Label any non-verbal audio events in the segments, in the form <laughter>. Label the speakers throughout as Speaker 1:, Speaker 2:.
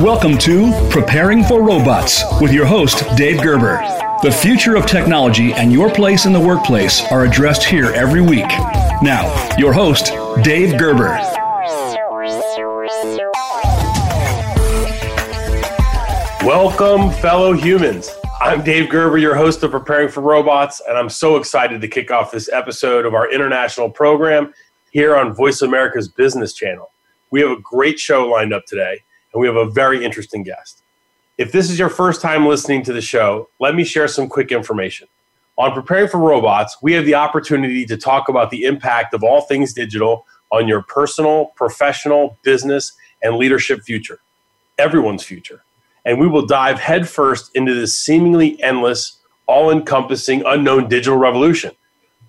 Speaker 1: Welcome to Preparing for Robots with your host, Dave Gerber. The future of technology and your place in the workplace are addressed here every week. Now, your host, Dave Gerber.
Speaker 2: Welcome, fellow humans. I'm Dave Gerber, your host of Preparing for Robots, and I'm so excited to kick off this episode of our international program here on Voice America's Business Channel. We have a great show lined up today, and we have a very interesting guest. If this is your first time listening to the show, let me share some quick information. On Preparing for Robots, we have the opportunity to talk about the impact of all things digital on your personal, professional, business, and leadership future, everyone's future and we will dive headfirst into this seemingly endless, all encompassing, unknown digital revolution.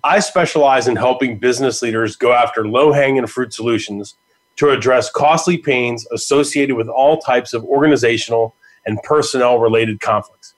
Speaker 2: I specialize in helping business leaders go after low hanging fruit solutions to address costly pains associated with all types of organizational and personnel related conflicts.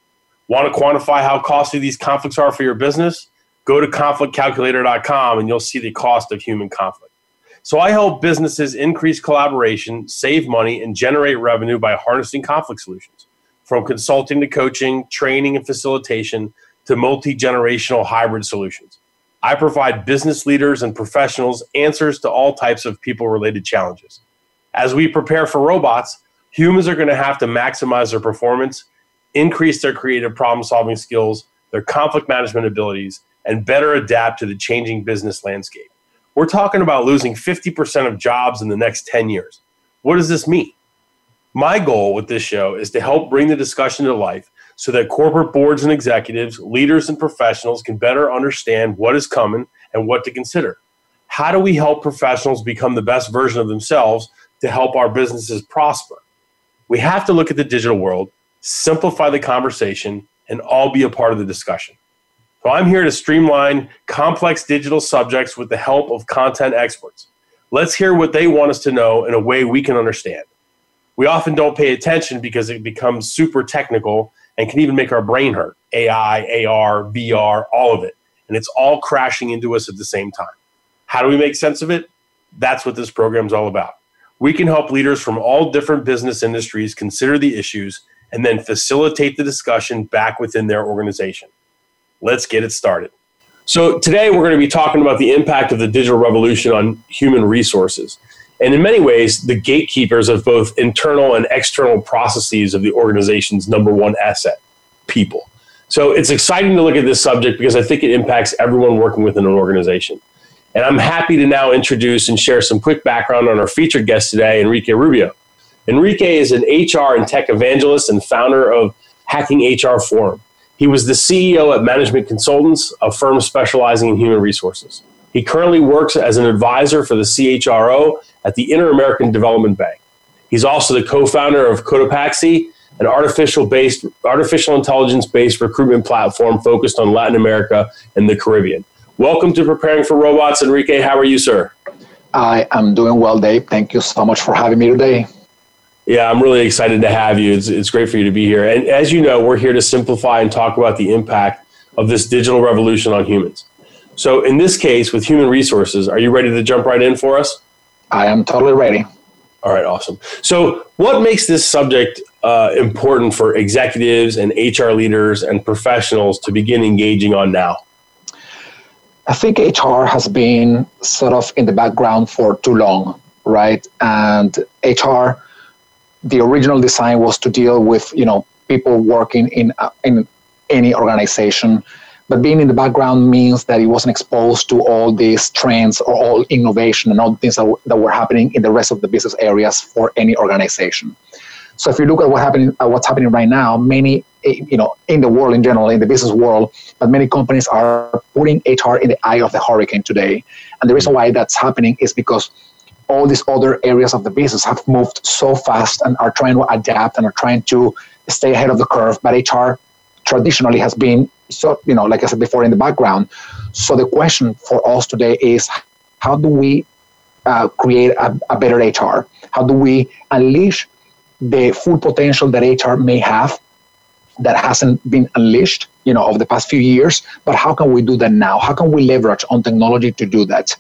Speaker 2: Want to quantify how costly these conflicts are for your business? Go to conflictcalculator.com and you'll see the cost of human conflict. So I help businesses increase collaboration, save money, and generate revenue by harnessing conflict solutions. From consulting to coaching, training, and facilitation to multi generational hybrid solutions. I provide business leaders and professionals answers to all types of people related challenges. As we prepare for robots, humans are going to have to maximize their performance, increase their creative problem solving skills, their conflict management abilities, and better adapt to the changing business landscape. We're talking about losing 50% of jobs in the next 10 years. What does this mean? My goal with this show is to help bring the discussion to life so that corporate boards and executives, leaders, and professionals can better understand what is coming and what to consider. How do we help professionals become the best version of themselves to help our businesses prosper? We have to look at the digital world, simplify the conversation, and all be a part of the discussion. So I'm here to streamline complex digital subjects with the help of content experts. Let's hear what they want us to know in a way we can understand. We often don't pay attention because it becomes super technical and can even make our brain hurt. AI, AR, VR, all of it. And it's all crashing into us at the same time. How do we make sense of it? That's what this program is all about. We can help leaders from all different business industries consider the issues and then facilitate the discussion back within their organization. Let's get it started. So, today we're going to be talking about the impact of the digital revolution on human resources. And in many ways, the gatekeepers of both internal and external processes of the organization's number one asset people. So, it's exciting to look at this subject because I think it impacts everyone working within an organization. And I'm happy to now introduce and share some quick background on our featured guest today, Enrique Rubio. Enrique is an HR and tech evangelist and founder of Hacking HR Forum. He was the CEO at Management Consultants, a firm specializing in human resources. He currently works as an advisor for the CHRO at the Inter American Development Bank. He's also the co-founder of Cotopaxi, an artificial based artificial intelligence based recruitment platform focused on Latin America and the Caribbean. Welcome to Preparing for Robots, Enrique. How are you, sir?
Speaker 3: I am doing well, Dave. Thank you so much for having me today.
Speaker 2: Yeah, I'm really excited to have you. It's, it's great for you to be here. And as you know, we're here to simplify and talk about the impact of this digital revolution on humans. So, in this case, with human resources, are you ready to jump right in for us?
Speaker 3: I am totally ready.
Speaker 2: All right, awesome. So, what makes this subject uh, important for executives and HR leaders and professionals to begin engaging on now?
Speaker 3: I think HR has been sort of in the background for too long, right? And HR the original design was to deal with you know people working in uh, in any organization but being in the background means that it wasn't exposed to all these trends or all innovation and all the things that, that were happening in the rest of the business areas for any organization so if you look at what happening uh, what's happening right now many eh, you know in the world in general in the business world but many companies are putting hr in the eye of the hurricane today and the reason why that's happening is because all these other areas of the business have moved so fast and are trying to adapt and are trying to stay ahead of the curve. But HR traditionally has been so you know, like I said before, in the background. So the question for us today is, how do we uh, create a, a better HR? How do we unleash the full potential that HR may have that hasn't been unleashed, you know, over the past few years? But how can we do that now? How can we leverage on technology to do that?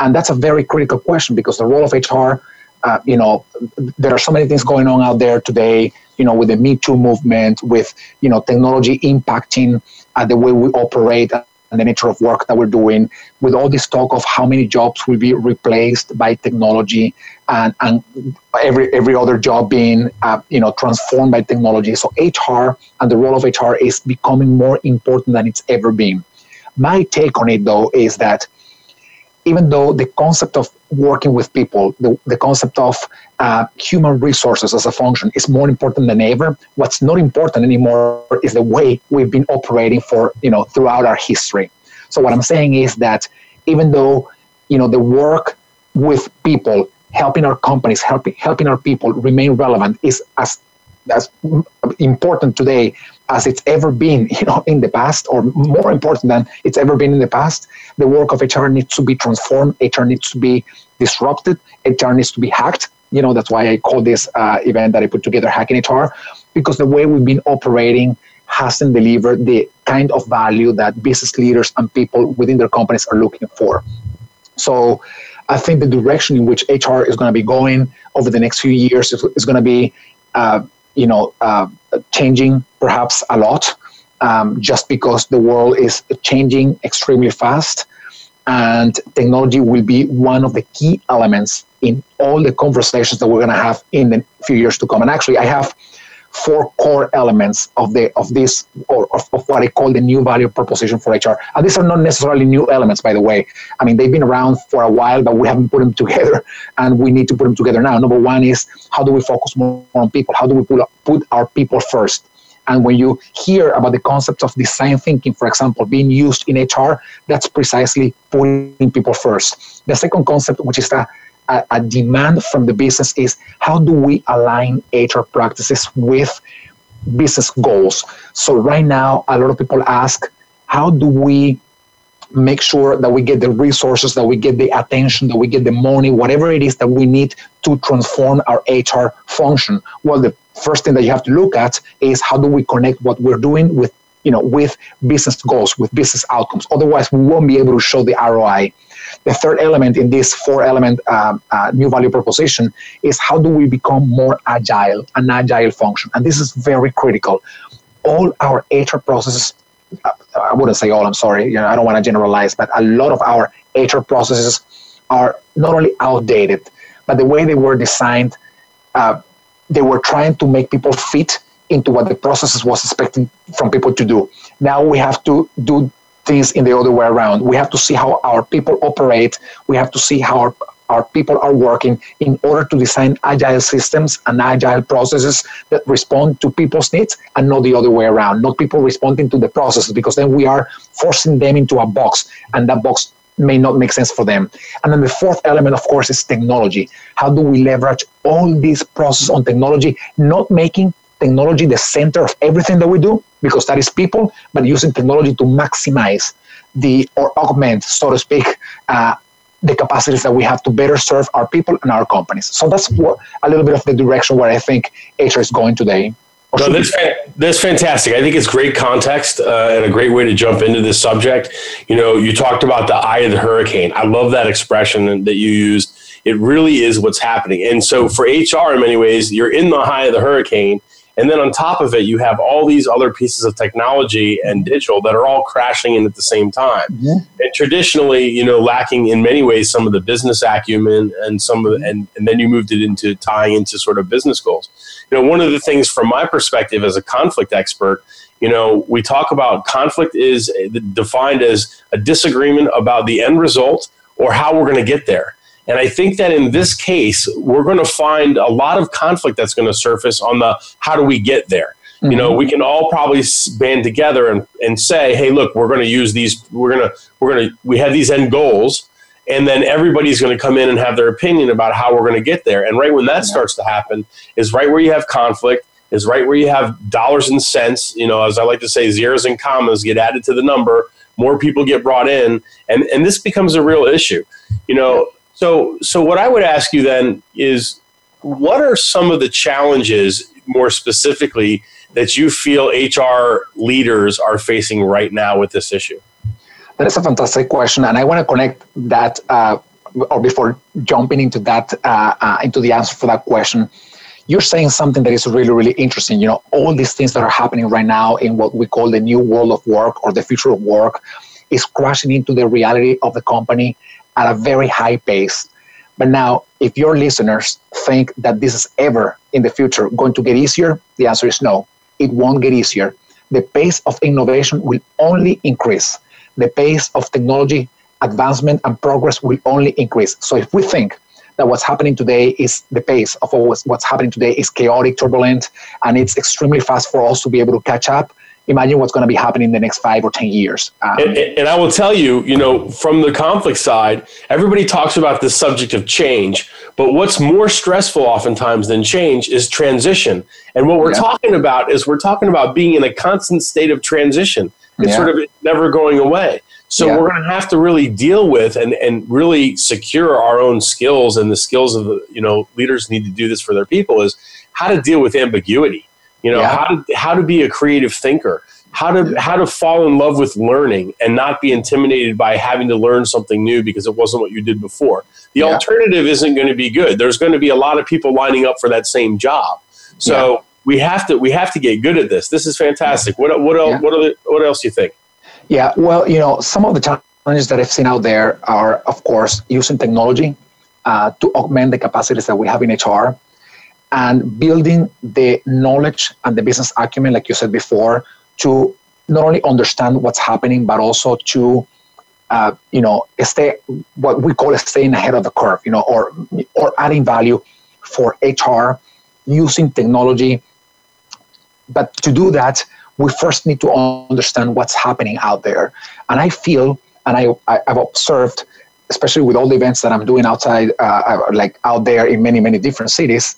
Speaker 3: And that's a very critical question because the role of HR, uh, you know, there are so many things going on out there today, you know, with the Me Too movement, with, you know, technology impacting uh, the way we operate and the nature of work that we're doing, with all this talk of how many jobs will be replaced by technology and, and every every other job being uh, you know transformed by technology. So HR and the role of HR is becoming more important than it's ever been. My take on it though is that even though the concept of working with people, the, the concept of uh, human resources as a function is more important than ever. What's not important anymore is the way we've been operating for, you know, throughout our history. So what I'm saying is that even though, you know, the work with people, helping our companies, helping helping our people remain relevant is as as important today as it's ever been, <laughs> you know, in the past, or more important than it's ever been in the past. The work of HR needs to be transformed. HR needs to be disrupted. HR needs to be hacked. You know, that's why I call this uh, event that I put together Hacking HR, because the way we've been operating hasn't delivered the kind of value that business leaders and people within their companies are looking for. So, I think the direction in which HR is going to be going over the next few years is, is going to be uh, you know, uh, changing perhaps a lot, um, just because the world is changing extremely fast, and technology will be one of the key elements in all the conversations that we're going to have in the few years to come. And actually, I have four core elements of the of this or of, of, what I call the new value proposition for HR. And these are not necessarily new elements, by the way. I mean, they've been around for a while, but we haven't put them <laughs> together, and we need to put them together now. Number one is how do we focus more on people? How do we put put our people first? And when you hear about the concepts of design thinking, for example, being used in HR, that's precisely putting people first. The second concept, which is that a, a demand from the business is how do we align HR practices with business goals? So right now, a lot of people ask, how do we make sure that we get the resources, that we get the attention, that we get the money, whatever it is that we need to transform our HR function? Well, the first thing that you have to look at is how do we connect what we're doing with you know with business goals with business outcomes otherwise we won't be able to show the roi the third element in this four element uh, uh, new value proposition is how do we become more agile, an agile function? And this is very critical. All our HR processes, I wouldn't say all, I'm sorry, you know, I don't want to generalize, but a lot of our HR processes are not only outdated, but the way they were designed, uh, they were trying to make people fit into what the processes was expecting from people to do. Now we have to do things in the other way around. We have to see how our people operate. We have to see how our, our people are working in order to design agile systems and agile processes that respond to people's needs and not the other way around, not people responding to the processes, because then we are forcing them into a box and that box may not make sense for them. And then the fourth element, of course, is technology. How do we leverage all these processes on technology, not making technology the center of everything that we do because that is people, but using technology to maximize the or augment, so to speak, uh, the capacities that we have to better serve our people and our companies. So that's what, a little bit of the direction where I think HR is going today.
Speaker 2: No, that's, that's fantastic. I think it's great context uh, and a great way to jump into this subject. You know, you talked about the eye of the hurricane. I love that expression that you used. It really is what's happening. And so for HR, in many ways, you're in the eye of the hurricane and then on top of it, you have all these other pieces of technology and digital that are all crashing in at the same time. And traditionally, you know, lacking in many ways some of the business acumen and some of the, and, and then you moved it into tying into sort of business goals. You know, one of the things from my perspective as a conflict expert, you know, we talk about conflict is defined as a disagreement about the end result or how we're going to get there. And I think that in this case, we're going to find a lot of conflict that's going to surface on the how do we get there. Mm-hmm. You know, mm-hmm. we can all probably band together and, and say, hey, look, we're going to use these, we're going to, we're going to, we have these end goals. And then everybody's going to come in and have their opinion about how we're going to get there. And right when that starts to happen is right where you have conflict, is right where you have dollars and cents, you know, as I like to say, zeros and commas get added to the number, more people get brought in, and, and this becomes a real issue. You know, so, so what I would ask you then is, what are some of the challenges, more specifically, that you feel HR leaders are facing right now with this issue?
Speaker 3: That is a fantastic question, and I want to connect that uh, or before jumping into that uh, uh, into the answer for that question, you're saying something that is really really interesting. You know, all these things that are happening right now in what we call the new world of work or the future of work is crashing into the reality of the company at a very high pace. But now, if your listeners think that this is ever in the future going to get easier, the answer is no. It won't get easier. The pace of innovation will only increase. The pace of technology advancement and progress will only increase. So if we think that what's happening today is the pace of what's happening today is chaotic, turbulent, and it's extremely fast for us to be able to catch up, imagine what's going to be happening in the next five or 10 years.
Speaker 2: Um, and, and, I will tell you, you know, from the conflict side, everybody talks about the subject of change, but what's more stressful oftentimes than change is transition. And what we're yeah. talking about is we're talking about being in a constant state of transition. It's yeah. sort of never going away. So yeah. we're going to have to really deal with and, and really secure our own skills and the skills of the, you know, leaders need to do this for their people is how to deal with ambiguity you know yeah. how to how to be a creative thinker how to how to fall in love with learning and not be intimidated by having to learn something new because it wasn't what you did before. The yeah. alternative isn't going to be good. There's going to be a lot of people lining up for that same job. So yeah. we have to we have to get good at this. This is fantastic. What what else what, the, what else do you think?
Speaker 3: Yeah well you know some of the challenges that i've seen out there are of course using technology uh, to augment the capacities that we have in hr and building the knowledge and the business acumen, like you said before, to not only understand what's happening, but also to, uh, you know, stay what we call staying ahead of the curve, you know, or or adding value for HR using technology. But to do that, we first need to understand what's happening out there. And I feel, and I, I have observed, especially with all the events that I'm doing outside, uh, like out there in many many different cities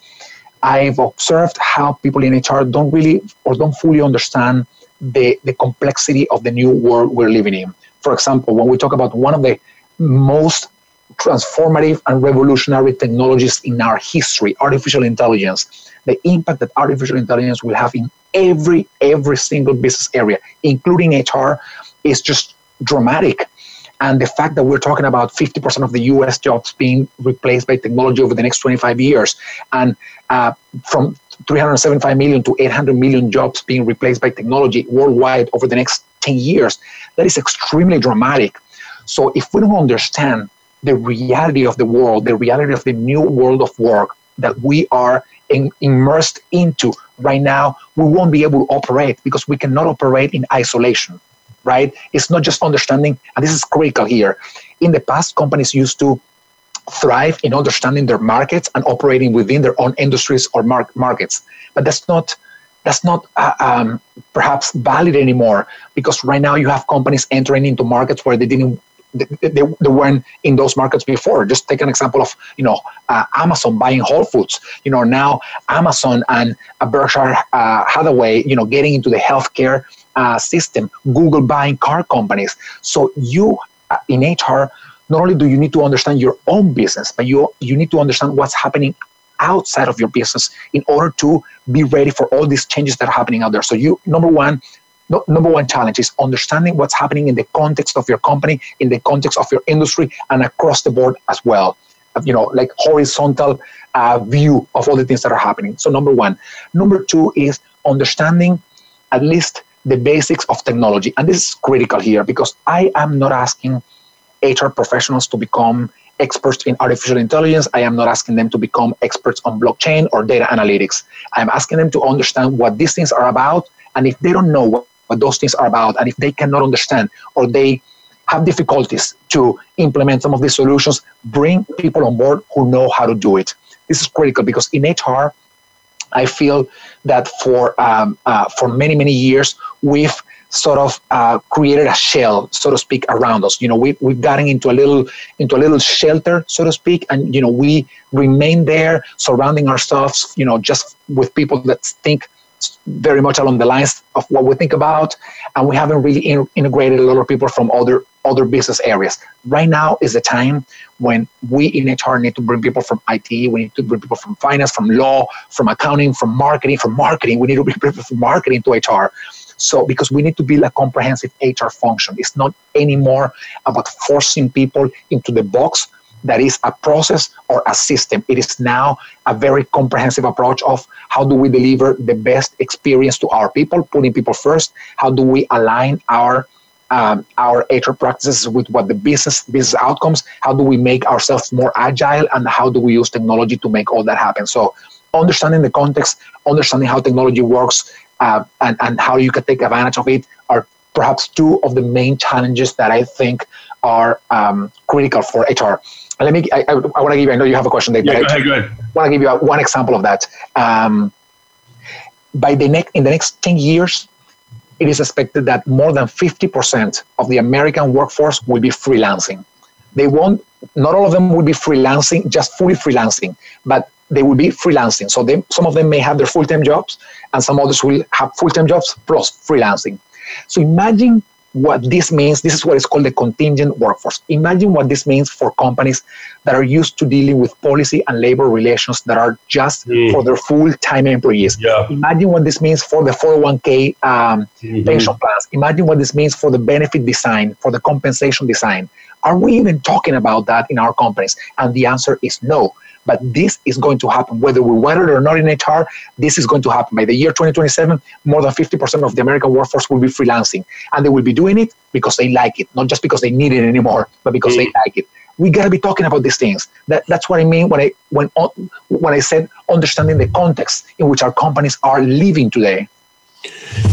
Speaker 3: I've observed how people in HR don't really or don't fully understand the, the complexity of the new world we're living in. For example, when we talk about one of the most transformative and revolutionary technologies in our history, artificial intelligence, the impact that artificial intelligence will have in every every single business area, including HR, is just dramatic and the fact that we're talking about 50% of the US jobs being replaced by technology over the next 25 years, and uh, from 375 million to 800 million jobs being replaced by technology worldwide over the next 10 years, that is extremely dramatic. So if we don't understand the reality of the world, the reality of the new world of work that we are in, immersed into right now, we won't be able to operate because we cannot operate in isolation right? It's not just understanding, and this is critical here. In the past, companies used to thrive in understanding their markets and operating within their own industries or mar- markets, but that's not that's not uh, um, perhaps valid anymore because right now you have companies entering into markets where they didn't they, they, weren't in those markets before. Just take an example of you know uh, Amazon buying Whole Foods. You know now Amazon and uh, Berkshire uh, Hathaway you know getting into the healthcare uh, system, Google buying car companies. So you uh, in HR, not only do you need to understand your own business, but you you need to understand what's happening outside of your business in order to be ready for all these changes that are happening out there. So you number one, no, number one challenge is understanding what's happening in the context of your company, in the context of your industry, and across the board as well. You know, like horizontal uh, view of all the things that are happening. So number one. Number two is understanding at least the basics of technology. And this is critical here because I am not asking HR professionals to become experts in artificial intelligence. I am not asking them to become experts on blockchain or data analytics. I'm asking them to understand what these things are about. And if they don't know what, what those things are about, and if they cannot understand or they have difficulties to implement some of these solutions, bring people on board who know how to do it. This is critical because in HR, I feel that for um, uh, for many many years we've sort of uh, created a shell, so to speak, around us. You know, we we've gotten into a little into a little shelter, so to speak, and you know we remain there, surrounding ourselves, you know, just with people that think very much along the lines of what we think about, and we haven't really in- integrated a lot of people from other other business areas. Right now is the time when we in HR need to bring people from IT, we need to bring people from finance, from law, from accounting, from marketing, from marketing. We need to bring <laughs> people from marketing to HR. So because we need to build a comprehensive HR function. It's not anymore about forcing people into the box that is a process or a system. It is now a very comprehensive approach of how do we deliver the best experience to our people, putting people first. How do we align our um, our HR practices with what the business business outcomes. How do we make ourselves more agile, and how do we use technology to make all that happen? So, understanding the context, understanding how technology works, uh, and and how you can take advantage of it are perhaps two of the main challenges that I think are um, critical for HR. And let me. I, I, I want to give you. I know you have a question, Dave.
Speaker 2: Yeah, go ahead, go ahead.
Speaker 3: I want to give you a, one example of that. Um, by the next in the next ten years, it is expected that more than 50% of the American workforce will be freelancing. They won't, not all of them will be freelancing, just fully freelancing, but they will be freelancing. So they, some of them may have their full time jobs, and some others will have full time jobs plus freelancing. So imagine what this means. This is what is called the contingent workforce. Imagine what this means for companies that are used to dealing with policy and labor relations that are just mm. for their full time employees.
Speaker 2: Yeah.
Speaker 3: Imagine what this means for the 401k um, mm-hmm. pension plans. Imagine what this means for the benefit design, for the compensation design. Are we even talking about that in our companies? And the answer is no. But this is going to happen whether we want it or not in HR. This is going to happen by the year 2027. More than 50% of the American workforce will be freelancing, and they will be doing it because they like it, not just because they need it anymore, but because mm. they like it. We got to be talking about these things. That, that's what I mean when I when when I said understanding the context in which our companies are living today.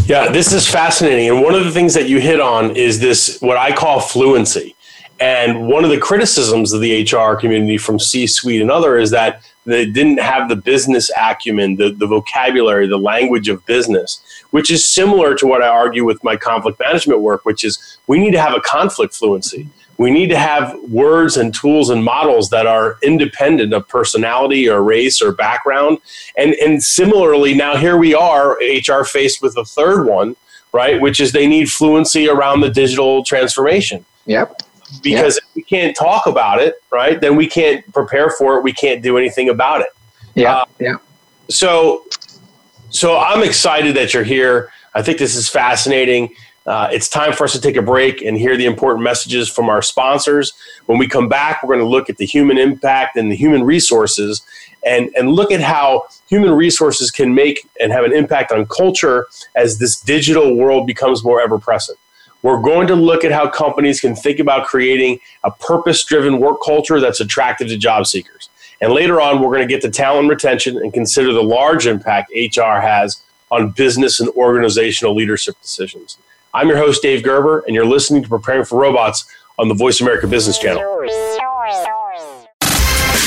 Speaker 2: Yeah, this is fascinating. And one of the things that you hit on is this what I call fluency. And one of the criticisms of the HR community from C suite and other is that they didn't have the business acumen, the, the vocabulary, the language of business, which is similar to what I argue with my conflict management work, which is we need to have a conflict fluency. We need to have words and tools and models that are independent of personality or race or background. And, and similarly, now here we are, HR faced with a third one, right? Which is they need fluency around the digital transformation.
Speaker 3: Yep
Speaker 2: because yeah. if we can't talk about it, right, then we can't prepare for it. We can't do anything about it.
Speaker 3: Yeah. Uh, yeah.
Speaker 2: So, so I'm excited that you're here. I think this is fascinating. Uh, it's time for us to take a break and hear the important messages from our sponsors. When we come back, we're going to look at the human impact and the human resources and, and look at how human resources can make and have an impact on culture as this digital world becomes more ever present. We're going to look at how companies can think about creating a purpose driven work culture that's attractive to job seekers. And later on, we're going to get to talent retention and consider the large impact HR has on business and organizational leadership decisions. I'm your host, Dave Gerber, and you're listening to Preparing for Robots on the Voice America Business Channel.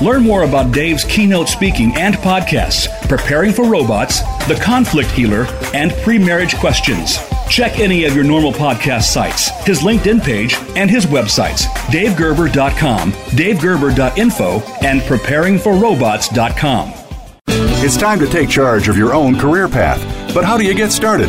Speaker 1: Learn more about Dave's keynote speaking and podcasts, Preparing for Robots, The Conflict Healer, and Pre Marriage Questions. Check any of your normal podcast sites, his LinkedIn page, and his websites, davegerber.com, davegerber.info, and preparingforrobots.com.
Speaker 4: It's time to take charge of your own career path. But how do you get started?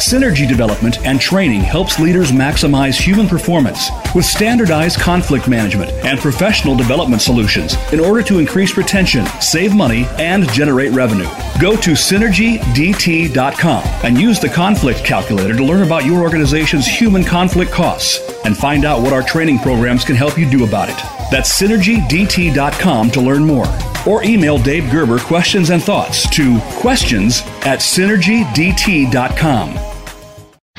Speaker 1: Synergy development and training helps leaders maximize human performance with standardized conflict management and professional development solutions in order to increase retention, save money, and generate revenue. Go to synergydt.com and use the conflict calculator to learn about your organization's human conflict costs and find out what our training programs can help you do about it. That's synergydt.com to learn more. Or email Dave Gerber questions and thoughts to questions at synergydt.com.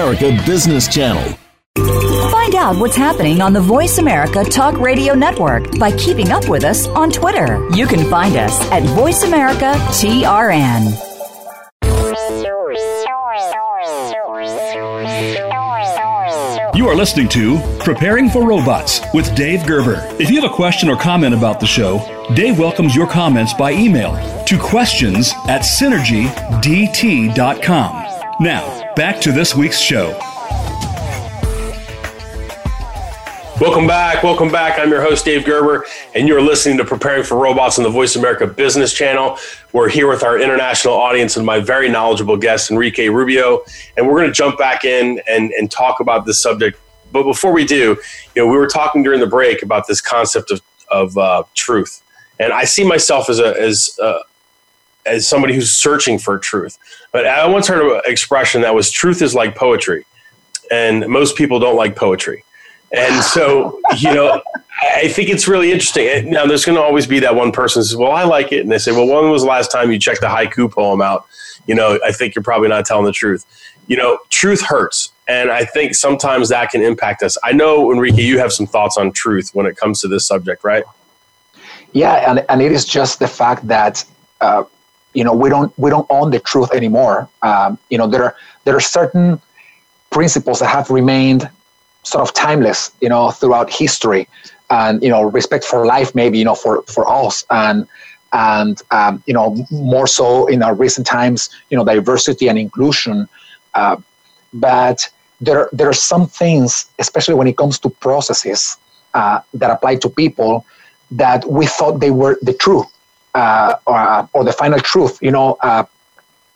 Speaker 5: Business Channel.
Speaker 6: Find out what's happening on the Voice America Talk Radio Network by keeping up with us on Twitter. You can find us at Voice America TRN.
Speaker 1: You are listening to Preparing for Robots with Dave Gerber. If you have a question or comment about the show, Dave welcomes your comments by email to questions at synergydt.com. Now, back to this week's show.
Speaker 2: Welcome back. Welcome back. I'm your host, Dave Gerber, and you're listening to Preparing for Robots on the Voice America Business Channel. We're here with our international audience and my very knowledgeable guest, Enrique Rubio, and we're going to jump back in and, and talk about this subject. But before we do, you know, we were talking during the break about this concept of, of uh, truth, and I see myself as a as uh, as somebody who's searching for truth. But I once heard an expression that was "truth is like poetry," and most people don't like poetry. And so, you know, I think it's really interesting. Now, there's going to always be that one person says, Well, I like it. And they say, Well, when was the last time you checked the haiku poem out? You know, I think you're probably not telling the truth. You know, truth hurts. And I think sometimes that can impact us. I know, Enrique, you have some thoughts on truth when it comes to this subject, right?
Speaker 3: Yeah, and, and it is just the fact that uh, you know we don't we don't own the truth anymore. Um, you know there are there are certain principles that have remained sort of timeless, you know, throughout history, and you know, respect for life, maybe you know, for for us, and and um, you know, more so in our recent times, you know, diversity and inclusion. Uh, but there there are some things, especially when it comes to processes uh, that apply to people, that we thought they were the truth uh, or, or the final truth, you know, uh,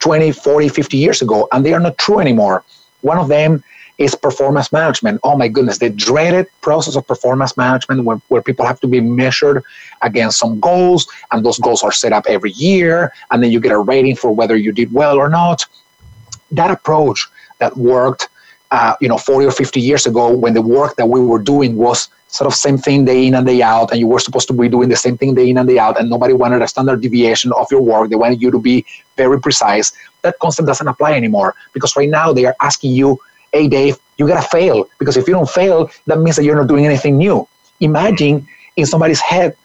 Speaker 3: 20, 40, 50 years ago, and they are not true anymore. One of them is performance management. Oh my goodness, the dreaded process of performance management where, where people have to be measured against some goals, and those goals are set up every year, and then you get a rating for whether you did well or not. That approach that worked, uh, you know, 40 or 50 years ago when the work that we were doing was sort of same thing day in and day out, and you were supposed to be doing the same thing day in and day out, and nobody wanted a standard deviation of your work. They wanted you to be very precise. That concept doesn't apply anymore because right now they are asking you hey, Dave, you got to fail because if you don't fail, that means that you're not doing anything new. Imagine in somebody's head,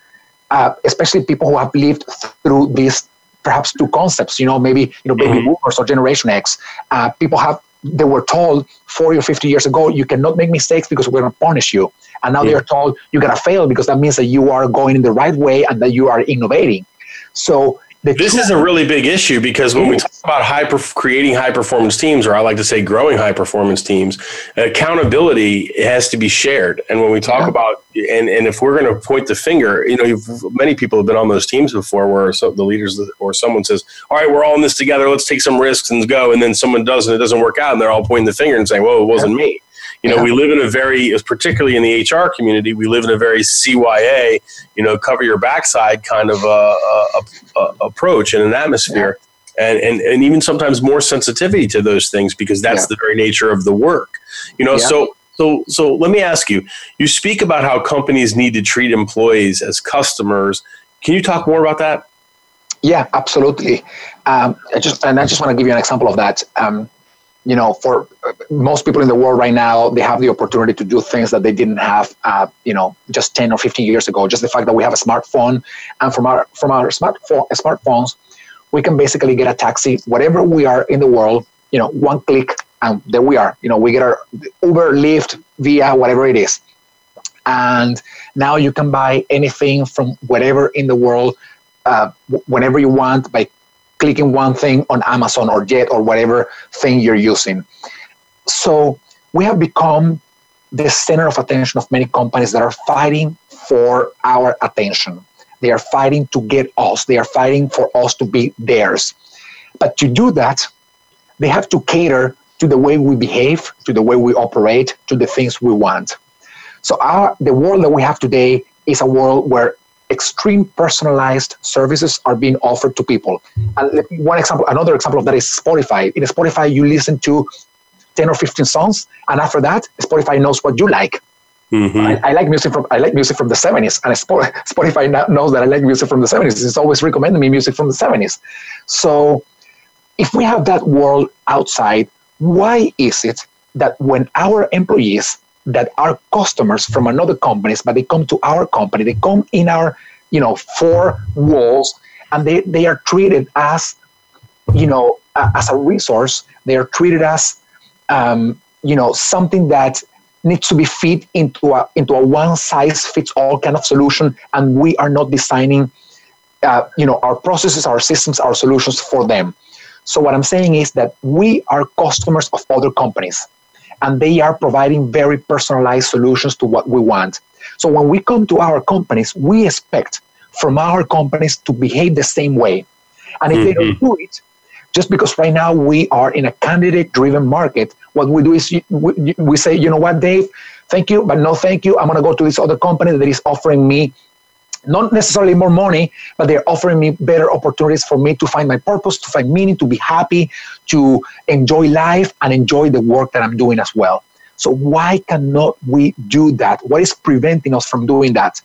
Speaker 3: uh, especially people who have lived through these perhaps two concepts, you know, maybe, you know, baby mm-hmm. boomers or Generation X, uh, people have, they were told 40 or 50 years ago, you cannot make mistakes because we're going to punish you. And now yeah. they're told you got to fail because that means that you are going in the right way and that you are innovating. So
Speaker 2: this is a really big issue because when we talk about high perf- creating high performance teams, or I like to say growing high performance teams, accountability has to be shared. And when we talk yeah. about and and if we're going to point the finger, you know, many people have been on those teams before where so the leaders or someone says, "All right, we're all in this together. Let's take some risks and go," and then someone does and it doesn't work out, and they're all pointing the finger and saying, "Well, it wasn't yeah. me." You know, yeah. we uh-huh. live in a very, particularly in the HR community, we live in a very CYA, you know, cover your backside kind of a, approach and an atmosphere. Yeah. And, and, and even sometimes more sensitivity to those things because that's yeah. the very nature of the work. You know, so so, so let me ask you. You speak about how companies need to treat employees as customers. Can you talk more about that?
Speaker 3: Yeah, absolutely. Um, I just and I just want to give you an example of that. Um, you know, for uh, most people in the world right now, they have the opportunity to do things that they didn't have, uh, you know, just 10 or 15 years ago. Just the fact that we have a smartphone, and from our from our smartphone smartphones, we can basically get a taxi wherever we are in the world. You know, one click, and there we are. You know, we get our Uber, Lyft, via whatever it is, and now you can buy anything from wherever in the world, uh, whenever you want by clicking one thing on Amazon or Jet or whatever thing you're using. So we have become the center of attention of many companies that are fighting for our attention. They are fighting to get us, they are fighting for us to be theirs. But to do that, they have to cater to the way we behave, to the way we operate, to the things we want. So our the world that we have today is a world where extreme personalized services are being offered to people. And one example, another example of that is Spotify. In Spotify, you listen to 10 or 15 songs, and after that, Spotify knows what you like. Mm-hmm. I, I, like music from I like music from the 70s, and <laughs> Spotify knows that I like music from the 70s. It's always recommending me music from the 70s. So, if we have that world outside, why is it that when our employees that are customers from another companies, but they come to our company, they come in our, you know, four walls, and they, they are treated as, you know, as a resource. They are treated as, um, you know, something that needs to be fit into a into a one size fits all kind of solution, and we are not designing, uh, you know, our processes, our systems, our solutions for them. So what I'm saying is that we are customers of other companies and they are providing very personalized solutions to what we want. So when we come to our companies, we expect from our companies to behave the same way. And if mm-hmm. they don't mm-hmm. do it, just because right now we are in a candidate driven market, what we do is we, we say, you know what, Dave, thank you, but no thank you. I'm going to go to this other company that is offering me not necessarily more money, but they're offering me better opportunities for me to find my purpose, to find meaning, to be happy, to enjoy life and enjoy the work that I'm doing as well. So, why cannot we do that? What is preventing us from doing that?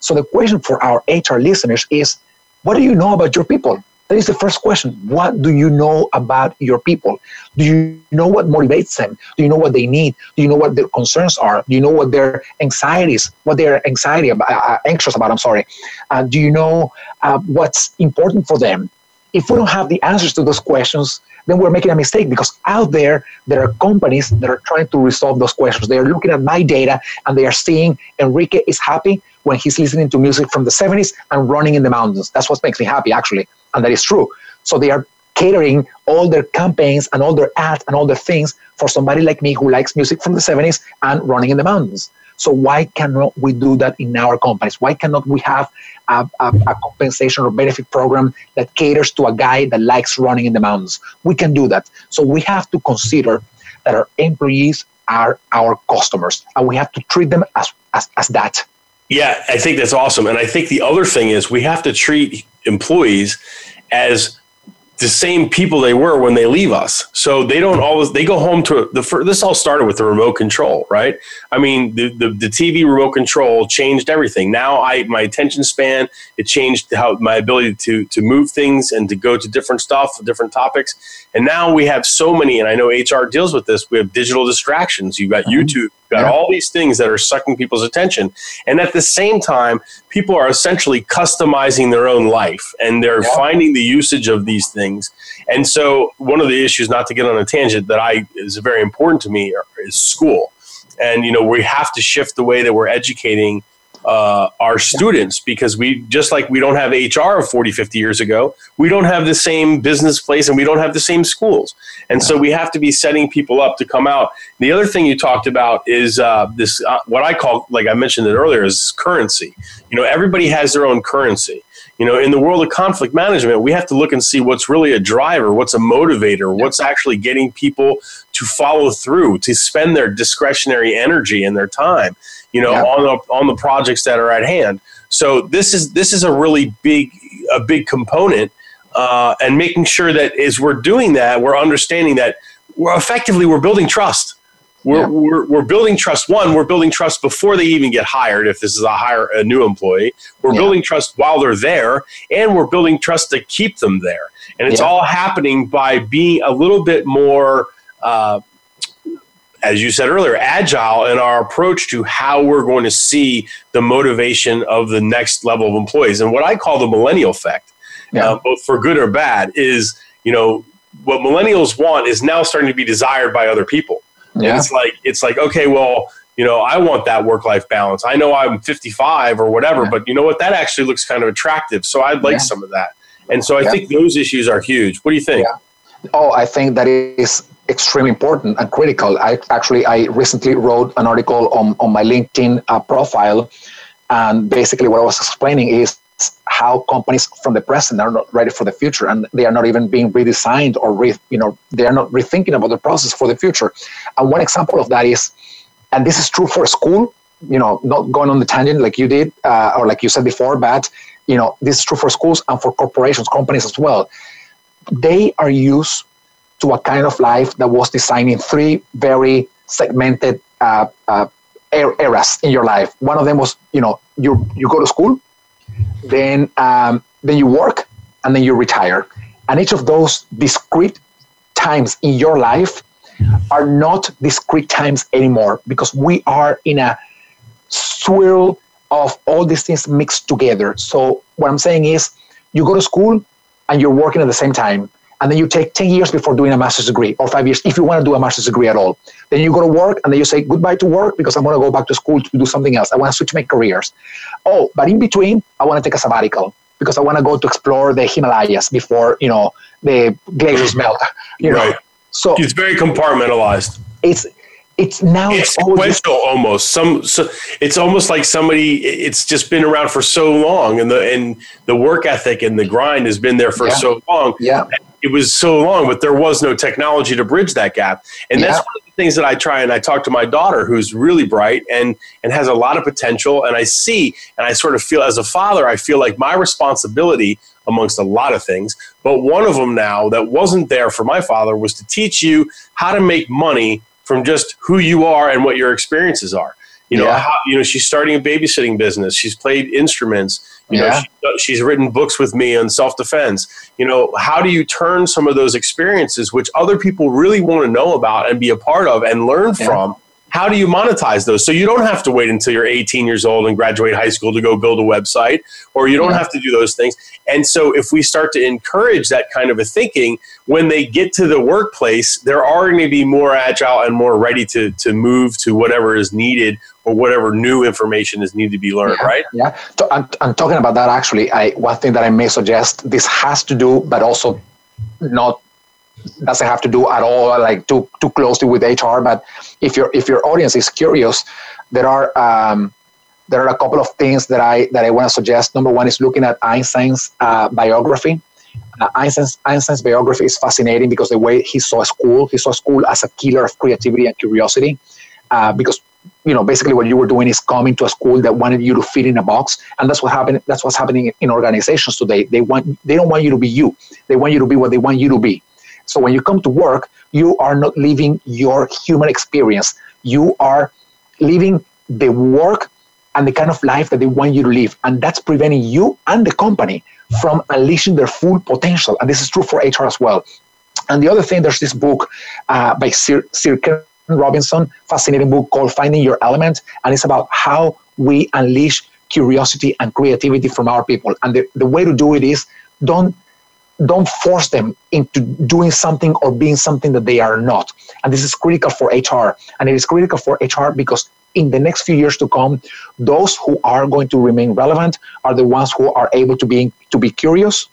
Speaker 3: So, the question for our HR listeners is what do you know about your people? That is the first question. What do you know about your people? Do you know what motivates them? Do you know what they need? Do you know what their concerns are? Do you know what their anxieties, what they're anxiety about, uh, uh, anxious about? I'm sorry. Uh, do you know uh, what's important for them? If we don't have the answers to those questions, then we're making a mistake because out there there are companies that are trying to resolve those questions. They are looking at my data and they are seeing Enrique is happy when he's listening to music from the 70s and running in the mountains. That's what makes me happy, actually and that is true. So they are catering all their campaigns and all their ads and all their things for somebody like me who likes music from the 70s and running in the mountains. So why cannot we do that in our companies? Why cannot we have a, a, a, compensation or benefit program that caters to a guy that likes running in the mountains? We can do that. So we have to consider that our employees are our customers and we have to treat them as, as, as that.
Speaker 2: Yeah, I think that's awesome. And I think the other thing is we have to treat employees as the same people they were when they leave us. So they don't always they go home to the first, this all started with the remote control, right? I mean, the, the, the TV remote control changed everything. Now I my attention span it changed how my ability to to move things and to go to different stuff, different topics. And now we have so many, and I know HR deals with this. We have digital distractions. You've got mm-hmm. YouTube, got yeah. all these things that are sucking people's attention. And at the same time, people are essentially customizing their own life and they're yeah. finding the usage of these things. And so, one of the issues, not to get on a tangent, that I is very important to me is school. And you know, we have to shift the way that we're educating uh, our students because we just like we don't have hr 40 50 years ago we don't have the same business place and we don't have the same schools. And so we have to be setting people up to come out. The other thing you talked about is uh, this uh, what i call like i mentioned it earlier is currency. You know everybody has their own currency. You know in the world of conflict management we have to look and see what's really a driver what's a motivator what's actually getting people to follow through to spend their discretionary energy and their time you know, yeah. on the on the projects that are at hand. So this is this is a really big a big component, uh, and making sure that as we're doing that, we're understanding that we're effectively we're building trust. We're, yeah. we're, we're building trust. One, we're building trust before they even get hired. If this is a hire a new employee, we're yeah. building trust while they're there, and we're building trust to keep them there. And it's all happening by being a little bit more uh, as you said earlier, agile in our approach to how we're going to see the motivation of the next level of employees. And what I call the millennial effect, yeah. uh, both for good or bad, is you know what millennials want is now starting to be desired by other people. Yeah. it's like it's like okay, well, you know, I want that work life balance. I know I'm 55 or whatever, yeah. but you know what? That actually looks kind of attractive. So I'd like yeah. some of that. And so I think those issues are huge. What do you think?
Speaker 3: Oh, I think that is extremely important and critical. I actually I recently wrote an article on, on my LinkedIn uh, profile, and basically what I was explaining is how companies from the present are not ready for the future and they are not even being redesigned or re, you know they are not rethinking about the process for the future and one example of that is and this is true for school you know not going on the tangent like you did uh, or like you said before but you know this is true for schools and for corporations companies as well they are used to a kind of life that was designed in three very segmented uh, uh, eras in your life one of them was you know you you go to school then um, then you work, and then you retire. And each of those discrete times in your life are not discrete times anymore because we are in a swirl of all these things mixed together. So what I'm saying is, you go to school and you're working at the same time and then you take 10 years before doing a master's degree or five years if you want to do a master's degree at all. Then you go to work and then you say goodbye to work because I'm going to go back to school to do something else. I want to switch my careers. Oh but in between i want to take a sabbatical because i want to go to explore the himalayas before you know the glaciers melt <laughs> you
Speaker 2: right. know so it's very compartmentalized.
Speaker 3: It's it's now
Speaker 2: it's sequential almost. Some so it's almost like somebody it's just been around for so long and the and the work ethic and the grind has been there for
Speaker 3: yeah.
Speaker 2: so long.
Speaker 3: Yeah
Speaker 2: it was so long, but there was no technology to bridge that gap. And yeah. that's one of the things that I try and I talk to my daughter who's really bright and and has a lot of potential. And I see and I sort of feel as a father, I feel like my responsibility amongst a lot of things, but one of them now that wasn't there for my father was to teach you how to make money from just who you are and what your experiences are. You know, yeah. how, you know, she's starting a babysitting business. She's played instruments. You yeah. know, she, uh, she's written books with me on self defense. You know, how do you turn some of those experiences, which other people really want to know about and be a part of and learn yeah. from, how do you monetize those? So you don't have to wait until you're 18 years old and graduate high school to go build a website, or you don't have to do those things. And so if we start to encourage that kind of a thinking, when they get to the workplace, they're already going to be more agile and more ready to, to move to whatever is needed or whatever new information is needed to be learned,
Speaker 3: yeah,
Speaker 2: right?
Speaker 3: Yeah. So I'm, I'm talking about that actually. I, one thing that I may suggest, this has to do, but also not doesn't have to do at all like too too closely with HR. But if your if your audience is curious, there are um, there are a couple of things that I that I want to suggest. Number one is looking at Einstein's uh, biography. Uh, Einstein's, Einstein's biography is fascinating because the way he saw school, he saw school as a killer of creativity and curiosity. Uh, because you know basically what you were doing is coming to a school that wanted you to fit in a box and that's what happened that's what's happening in organizations today they want they don't want you to be you they want you to be what they want you to be so when you come to work, you are not living your human experience. You are living the work and the kind of life that they want you to live. And that's preventing you and the company from unleashing their full potential. And this is true for HR as well. And the other thing, there's this book uh, by Sir, Sir Robinson, fascinating book called Finding Your Element. And it's about how we unleash curiosity and creativity from our people. And the, the way to do it is don't don't force them into doing something or being something that they are not. And this is critical for HR. And it is critical for HR because in the next few years to come, those who are going to remain relevant are the ones who are able to be to be curious,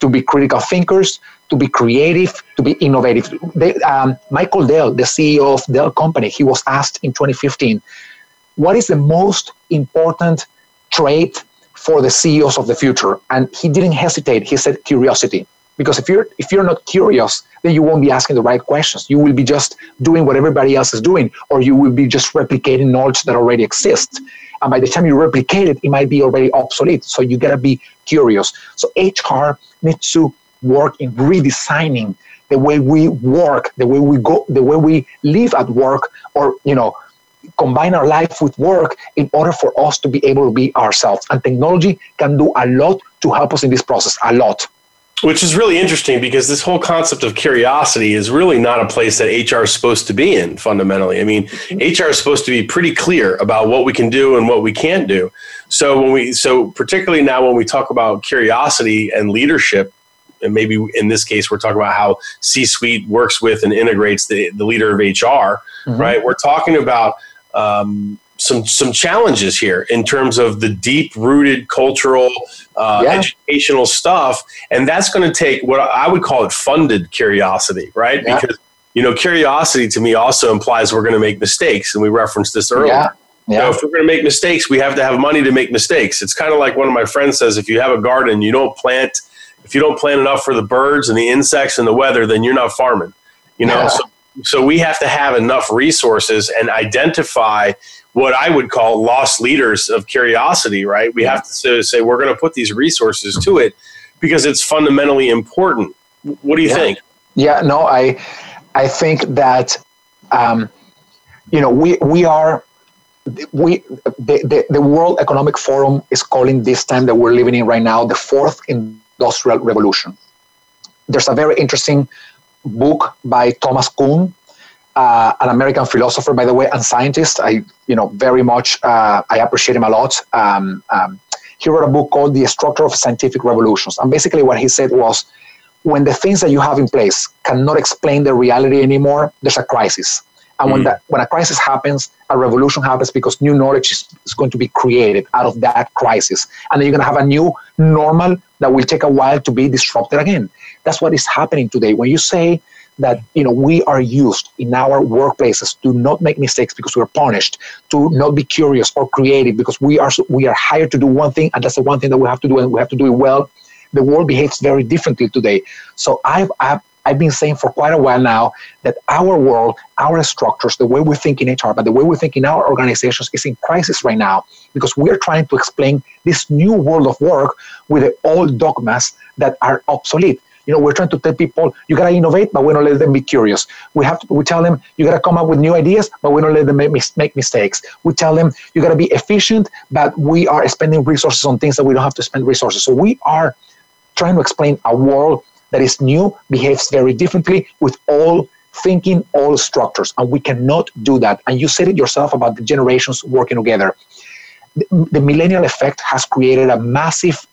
Speaker 3: to be critical thinkers, to be creative, to be innovative. They, um, Michael Dell, the CEO of Dell Company, he was asked in 2015, what is the most important trait for the CEOs of the future. And he didn't hesitate. He said curiosity. Because if you're if you're not curious, then you won't be asking the right questions. You will be just doing what everybody else is doing, or you will be just replicating knowledge that already exists. And by the time you replicate it, it might be already obsolete. So you gotta be curious. So HR needs to work in redesigning the way we work, the way we go, the way we live at work, or you know, combine our life with work in order for us to be able to be ourselves. And technology can do a lot to help us in this process, a lot.
Speaker 2: Which is really interesting because this whole concept of curiosity is really not a place that HR is supposed to be in fundamentally. I mean, mm-hmm. HR is supposed to be pretty clear about what we can do and what we can't do. So when we so particularly now when we talk about curiosity and leadership, and maybe in this case we're talking about how C-suite works with and integrates the, the leader of HR, mm-hmm. right? We're talking about um, some some challenges here in terms of the deep rooted cultural uh, yeah. educational stuff and that's going to take what i would call it funded curiosity right yeah. because you know curiosity to me also implies we're going to make mistakes and we referenced this earlier
Speaker 3: yeah.
Speaker 2: Yeah. You know, if we're going to make mistakes, we have to have money to make mistakes. It's kind of like one of my friends says: if you have a garden, you don't plant. If you don't plant enough for the birds and the insects and the weather, then you're not farming. You know, yeah. so, so we have to have enough resources and identify what I would call loss leaders of curiosity. Right? We have to say we're going to put these resources to it because it's fundamentally important. What do you
Speaker 3: yeah.
Speaker 2: think?
Speaker 3: Yeah. No, I I think that. Um, you know, we we are we the, the, the World Economic Forum is calling this time that we're living in right now the fourth industrial revolution. There's a very interesting book by Thomas Kuhn, uh, an American philosopher, by the way, and scientist. I you know very much uh, I appreciate him a lot. Um, um, he wrote a book called The Structure of Scientific Revolutions, and basically what he said was, when the things that you have in place cannot explain the reality anymore, there's a crisis and mm. when that when a crisis happens, a revolution happens because new knowledge is, is going to be created out of that crisis. And then you're going to have a new normal that will take a while to be disrupted again. That's what is happening today. When you say that you know we are used in our workplaces to not make mistakes because we're punished to not be curious or creative because we are we are hired to do one thing and that's the one thing that we have to do and we have to do it well the world behaves very differently today so i've, I've I've been saying for quite a while now that our world, our structures, the way we think in HR, but the way we think in our organizations is in crisis right now because we're trying to explain this new world of work with the old dogmas that are obsolete. You know, we're trying to tell people you gotta innovate, but we don't let them be curious. We have to, we tell them you gotta come up with new ideas, but we don't let them make, make mistakes. We tell them you gotta be efficient, but we are spending resources on things that we don't have to spend resources. So we are trying to explain a world that is new behaves very differently with all thinking, all structures. And we cannot do that. And you said it yourself about the generations working together. The, the millennial effect has created a massive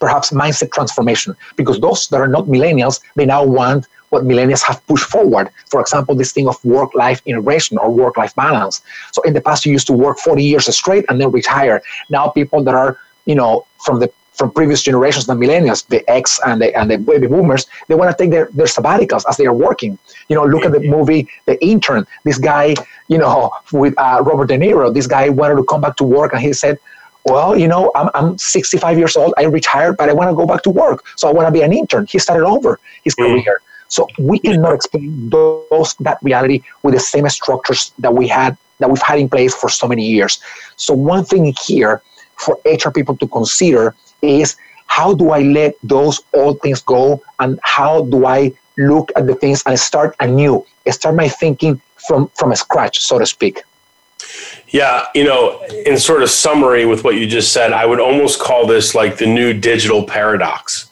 Speaker 3: perhaps mindset transformation because those that are not millennials they now want what millennials have pushed forward for example this thing of work life integration or work life balance so in the past you used to work 40 years straight and then retire now people that are you know from the from previous generations, the millennials, the X and the and the baby boomers, they want to take their, their sabbaticals as they are working. You know, look at the movie The Intern. This guy, you know, with uh, Robert De Niro, this guy wanted to come back to work, and he said, "Well, you know, I'm I'm 65 years old. I retired, but I want to go back to work. So I want to be an intern." He started over his career. So we cannot explain those that reality with the same structures that we had that we've had in place for so many years. So one thing here for HR people to consider is how do I let those old things go and how do I look at the things and start anew, start my thinking from, from a scratch, so to speak.
Speaker 2: Yeah, you know, in sort of summary with what you just said, I would almost call this like the new digital paradox.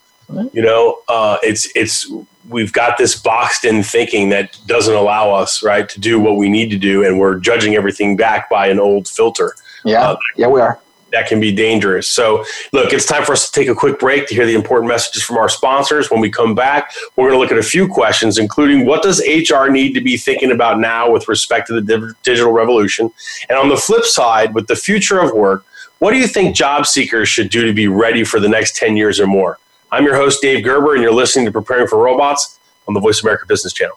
Speaker 2: You know, uh, it's it's we've got this boxed in thinking that doesn't allow us right to do what we need to do, and we're judging everything back by an old filter.
Speaker 3: Yeah, uh, yeah, we are
Speaker 2: that can be dangerous. So, look, it's time for us to take a quick break to hear the important messages from our sponsors. When we come back, we're going to look at a few questions, including what does HR need to be thinking about now with respect to the digital revolution? And on the flip side, with the future of work, what do you think job seekers should do to be ready for the next 10 years or more? I'm your host, Dave Gerber, and you're listening to Preparing for Robots on the Voice America Business Channel.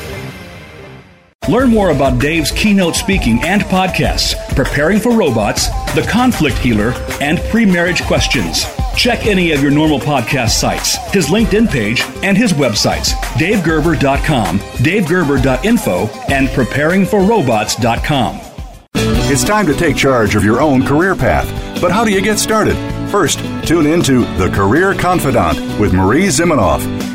Speaker 1: Learn more about Dave's keynote speaking and podcasts, Preparing for Robots, The Conflict Healer, and Pre Marriage Questions. Check any of your normal podcast sites, his LinkedIn page, and his websites, davegerber.com, davegerber.info, and preparingforrobots.com.
Speaker 4: It's time to take charge of your own career path. But how do you get started? First, tune into The Career Confidant with Marie Zimenoff.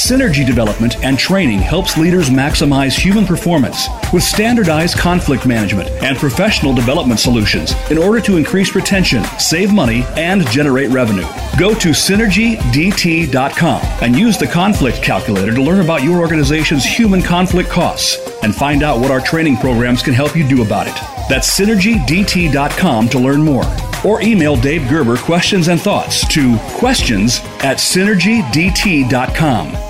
Speaker 1: Synergy development and training helps leaders maximize human performance with standardized conflict management and professional development solutions in order to increase retention, save money, and generate revenue. Go to synergydt.com and use the conflict calculator to learn about your organization's human conflict costs and find out what our training programs can help you do about it. That's synergydt.com to learn more. Or email Dave Gerber questions and thoughts to questions at synergydt.com.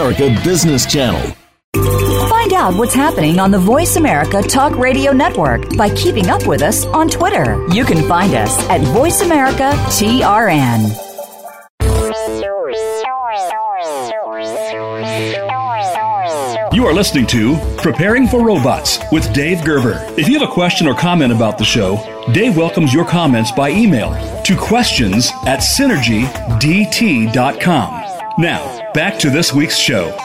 Speaker 5: Business Channel.
Speaker 6: Find out what's happening on the Voice America Talk Radio Network by keeping up with us on Twitter. You can find us at Voice America TRN.
Speaker 1: You are listening to Preparing for Robots with Dave Gerber. If you have a question or comment about the show, Dave welcomes your comments by email to questions at synergydt.com. Now, back to this week's show.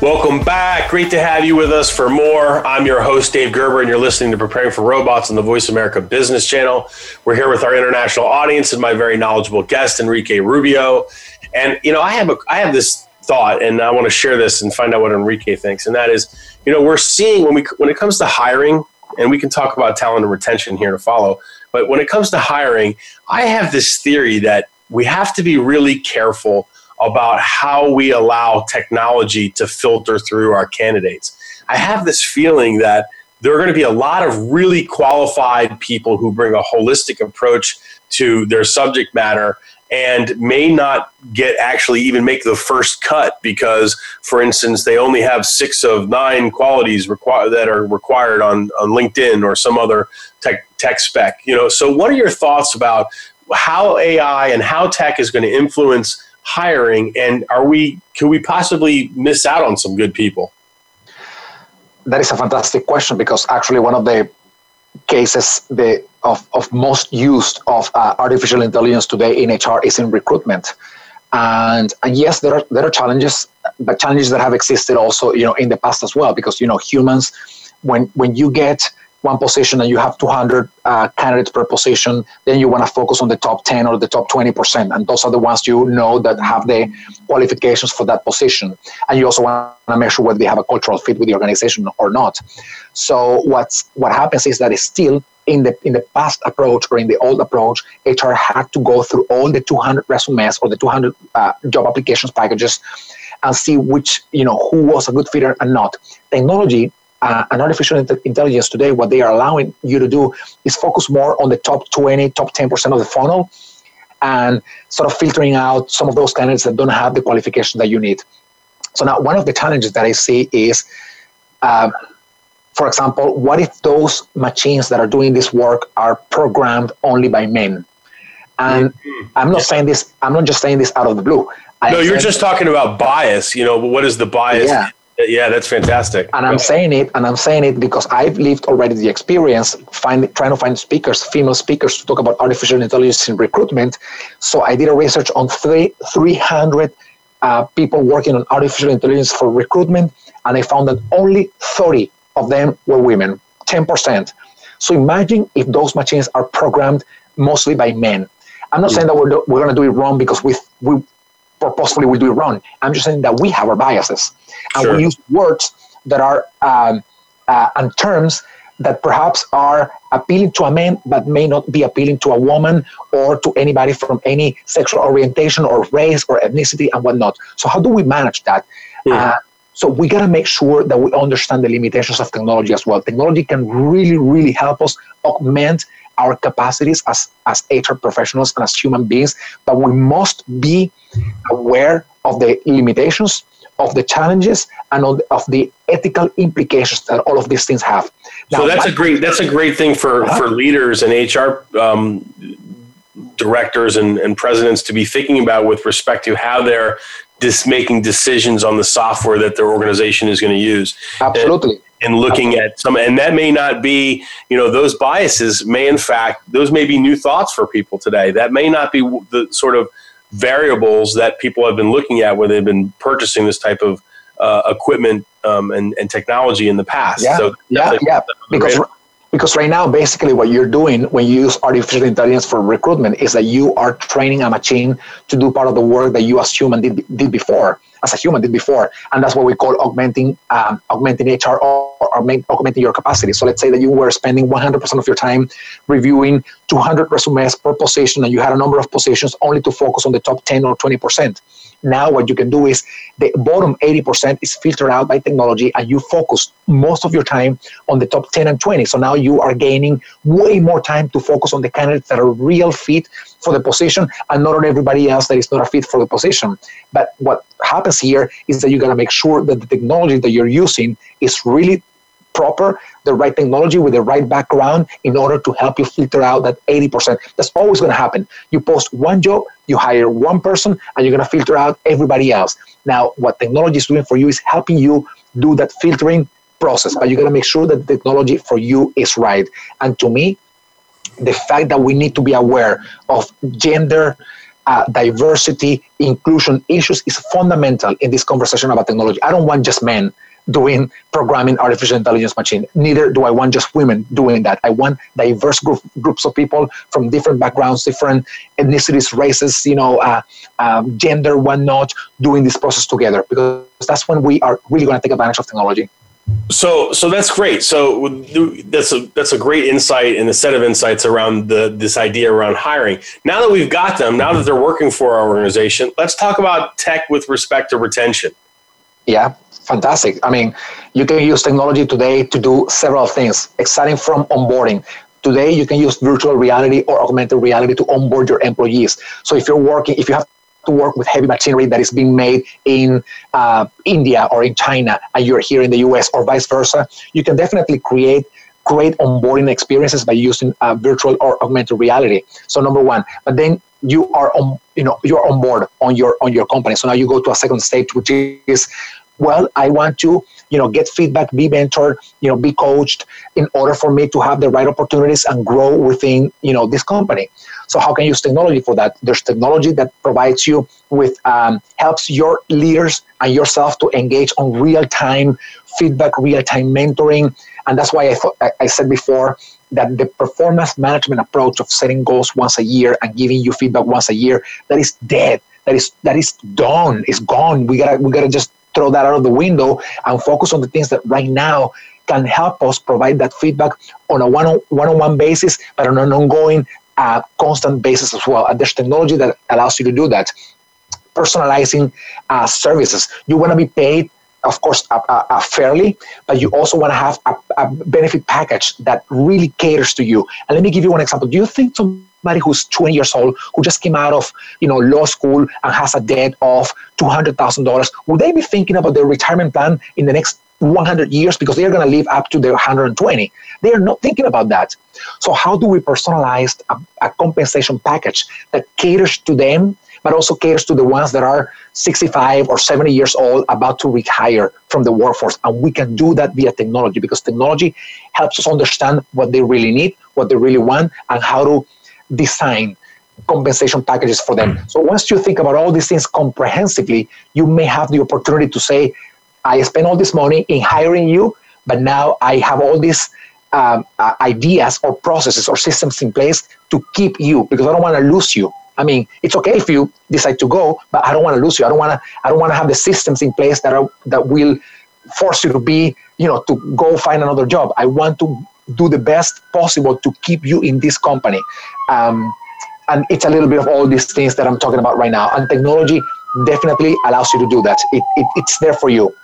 Speaker 2: Welcome back. Great to have you with us for more. I'm your host, Dave Gerber, and you're listening to Preparing for Robots on the Voice America Business Channel. We're here with our international audience and my very knowledgeable guest, Enrique Rubio. And, you know, I have, a, I have this thought, and I want to share this and find out what Enrique thinks. And that is, you know, we're seeing when we when it comes to hiring, and we can talk about talent and retention here to follow. But when it comes to hiring, I have this theory that we have to be really careful about how we allow technology to filter through our candidates. I have this feeling that there are going to be a lot of really qualified people who bring a holistic approach to their subject matter and may not get actually even make the first cut because, for instance, they only have six of nine qualities that are required on, on LinkedIn or some other tech, tech spec. You know, so what are your thoughts about how AI and how tech is going to influence hiring, and are we can we possibly miss out on some good people?
Speaker 3: That is a fantastic question because actually one of the cases the of, of most used of uh, artificial intelligence today in HR is in recruitment. And, and yes, there are there are challenges, but challenges that have existed also, you know, in the past as well. Because you know, humans, when when you get one position and you have 200 uh, candidates per position, then you want to focus on the top 10 or the top 20%. And those are the ones you know that have the qualifications for that position. And you also want to make sure whether they have a cultural fit with the organization or not. So what's, what happens is that it's still in the in the past approach or in the old approach, HR had to go through all the 200 resumes or the 200 uh, job applications packages and see which you know who was a good fitter and not. Technology uh, and artificial intelligence today, what they are allowing you to do is focus more on the top 20, top 10% of the funnel and sort of filtering out some of those candidates that don't have the qualification that you need. So now one of the challenges that I see is uh, for example, what if those machines that are doing this work are programmed only by men? And mm-hmm. I'm not saying this. I'm not just saying this out of the blue.
Speaker 2: I no, you're just talking about bias. You know, what is the bias? Yeah. Yeah, that's fantastic.
Speaker 3: And I'm saying it, and I'm saying it because I've lived already the experience find, trying to find speakers, female speakers, to talk about artificial intelligence in recruitment. So I did a research on three, 300 uh, people working on artificial intelligence for recruitment, and I found that only 30 of them were women, 10%. So imagine if those machines are programmed mostly by men. I'm not saying that we're, we're going to do it wrong because we, we purposefully will do it wrong. I'm just saying that we have our biases. And sure. we use words that are, um, uh, and terms that perhaps are appealing to a man but may not be appealing to a woman or to anybody from any sexual orientation or race or ethnicity and whatnot. So how do we manage that? Yeah. Uh, so we got to make sure that we understand the limitations of technology as well. Technology can really, really help us augment our capacities as, as HR professionals and as human beings, but we must be aware of the limitations, of the challenges, and of the, of the ethical implications that all of these things have.
Speaker 2: Now, so that's a great that's a great thing for, uh-huh. for leaders and HR um, directors and, and presidents to be thinking about with respect to how they're dis- making decisions on the software that their organization is going to use.
Speaker 3: Absolutely.
Speaker 2: And, and looking at some, and that may not be, you know, those biases may in fact, those may be new thoughts for people today. That may not be the sort of variables that people have been looking at when they've been purchasing this type of uh, equipment um, and, and technology in the past.
Speaker 3: Yeah, so yeah, yeah. Because because right now basically what you're doing when you use artificial intelligence for recruitment is that you are training a machine to do part of the work that you as human did, did before as a human did before and that's what we call augmenting um, augmenting hr or, augmenting your capacity so let's say that you were spending 100% of your time reviewing 200 resumes per position and you had a number of positions only to focus on the top 10 or 20% now, what you can do is the bottom 80% is filtered out by technology, and you focus most of your time on the top 10 and 20. So now you are gaining way more time to focus on the candidates that are real fit for the position and not on everybody else that is not a fit for the position. But what happens here is that you got to make sure that the technology that you're using is really proper, the right technology with the right background in order to help you filter out that 80%. That's always going to happen. You post one job, you hire one person, and you're going to filter out everybody else. Now, what technology is doing for you is helping you do that filtering process, but you got to make sure that the technology for you is right. And to me, the fact that we need to be aware of gender, uh, diversity, inclusion issues is fundamental in this conversation about technology. I don't want just men doing programming artificial intelligence machine. Neither do I want just women doing that. I want diverse group, groups of people from different backgrounds, different ethnicities, races, you know, uh, um, gender, whatnot, doing this process together because that's when we are really going to take advantage of technology.
Speaker 2: So, so that's great. So that's a that's a great insight and a set of insights around the this idea around hiring. Now that we've got them, now that they're working for our organization, let's talk about tech with respect to retention.
Speaker 3: Yeah, fantastic. I mean, you can use technology today to do several things, exciting from onboarding. Today, you can use virtual reality or augmented reality to onboard your employees. So if you're working, if you have to work with heavy machinery that is being made in uh, India or in China, and you're here in the US or vice versa, you can definitely create great onboarding experiences by using uh, virtual or augmented reality. So number one, but then you are on, you know, you're on board on your on your company. So now you go to a second stage, which is well i want to you know get feedback be mentored you know be coached in order for me to have the right opportunities and grow within you know this company so how can you use technology for that? There's technology that provides you with um, helps your leaders and yourself to engage on real-time feedback real-time mentoring. And that's why i thought i said before that the performance management approach of setting goals once a year and giving you feedback once a year that is dead. That is that is done. It's gone. We gotta we gotta just throw that out of the window and focus on the things that right now can help us provide that feedback on a one-on-one basis, but on an ongoing, uh, constant basis as well. And there's technology that allows you to do that. Personalizing uh, services. You want to be paid of course, uh, uh, fairly, but you also want to have a, a, benefit package that really caters to you. And let me give you one example. Do you think somebody who's 20 years old, who just came out of you know law school and has a debt of $200,000, would they be thinking about their retirement plan in the next 100 years because they're going to live up to their 120? They are not thinking about that. So how do we personalize a, a compensation package that caters to them but also caters to the ones that are 65 or 70 years old about to retire from the workforce. And we can do that via technology because technology helps us understand what they really need, what they really want, and how to design compensation packages for them. So once you think about all these things comprehensively, you may have the opportunity to say, I spent all this money in hiring you, but now I have all these um, uh, ideas or processes or systems in place to keep you because I don't want to lose you. I mean, it's okay if you decide to go, but I don't want to lose you. I don't want to. I don't want to have the systems in place that are that will force you to be, you know, to go find another job. I want to do the best possible to keep you in this company. Um, and it's a little bit of all these things that I'm talking about right now. And technology definitely allows you to do that. It, it, it's there for you.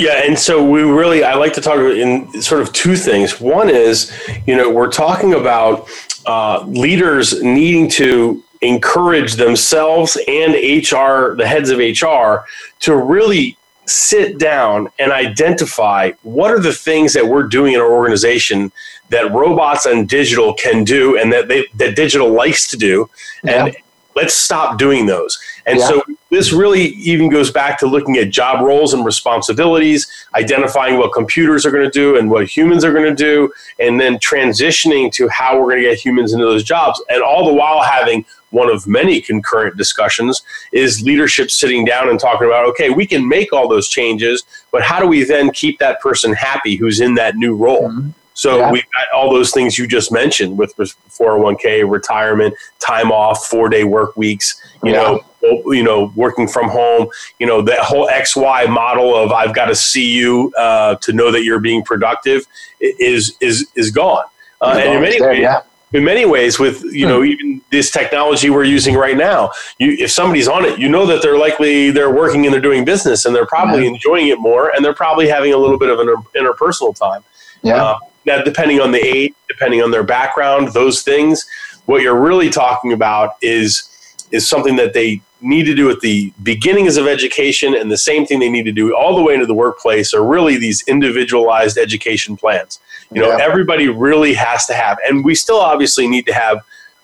Speaker 2: Yeah, and so we really I like to talk in sort of two things. One is, you know, we're talking about uh, leaders needing to encourage themselves and HR, the heads of HR, to really sit down and identify what are the things that we're doing in our organization that robots and digital can do and that they that digital likes to do and yeah. let's stop doing those and yeah. so this really even goes back to looking at job roles and responsibilities identifying what computers are going to do and what humans are going to do and then transitioning to how we're going to get humans into those jobs and all the while having one of many concurrent discussions is leadership sitting down and talking about okay we can make all those changes but how do we then keep that person happy who's in that new role mm-hmm. so yeah. we've got all those things you just mentioned with 401k retirement time off four day work weeks you yeah. know you know working from home you know that whole xy model of i've got to see you uh, to know that you're being productive is is is gone uh, and in many ways yeah in many ways with you know hmm. even this technology we're using right now you, if somebody's on it you know that they're likely they're working and they're doing business and they're probably yeah. enjoying it more and they're probably having a little bit of an interpersonal time
Speaker 3: yeah uh,
Speaker 2: now depending on the age depending on their background those things what you're really talking about is is something that they need to do at the beginnings of education and the same thing they need to do all the way into the workplace are really these individualized education plans you know, yeah. everybody really has to have, and we still obviously need to have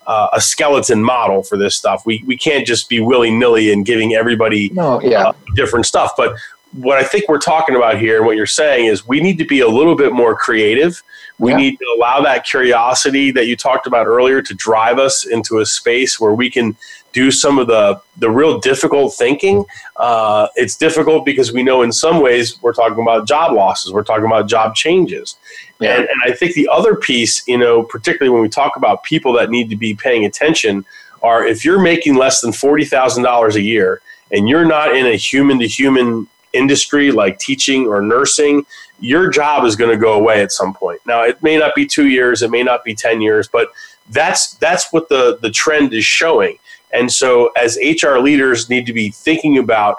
Speaker 2: uh, a skeleton model for this stuff. We we can't just be willy nilly and giving everybody
Speaker 3: no, yeah.
Speaker 2: uh, different stuff. But what I think we're talking about here, and what you're saying is, we need to be a little bit more creative. We yeah. need to allow that curiosity that you talked about earlier to drive us into a space where we can do some of the the real difficult thinking. Uh, it's difficult because we know in some ways we're talking about job losses, we're talking about job changes, yeah. and, and I think the other piece, you know, particularly when we talk about people that need to be paying attention, are if you're making less than forty thousand dollars a year and you're not in a human to human industry like teaching or nursing, your job is going to go away at some point. Now, it may not be two years, it may not be ten years, but that's that's what the the trend is showing. And so, as HR leaders, need to be thinking about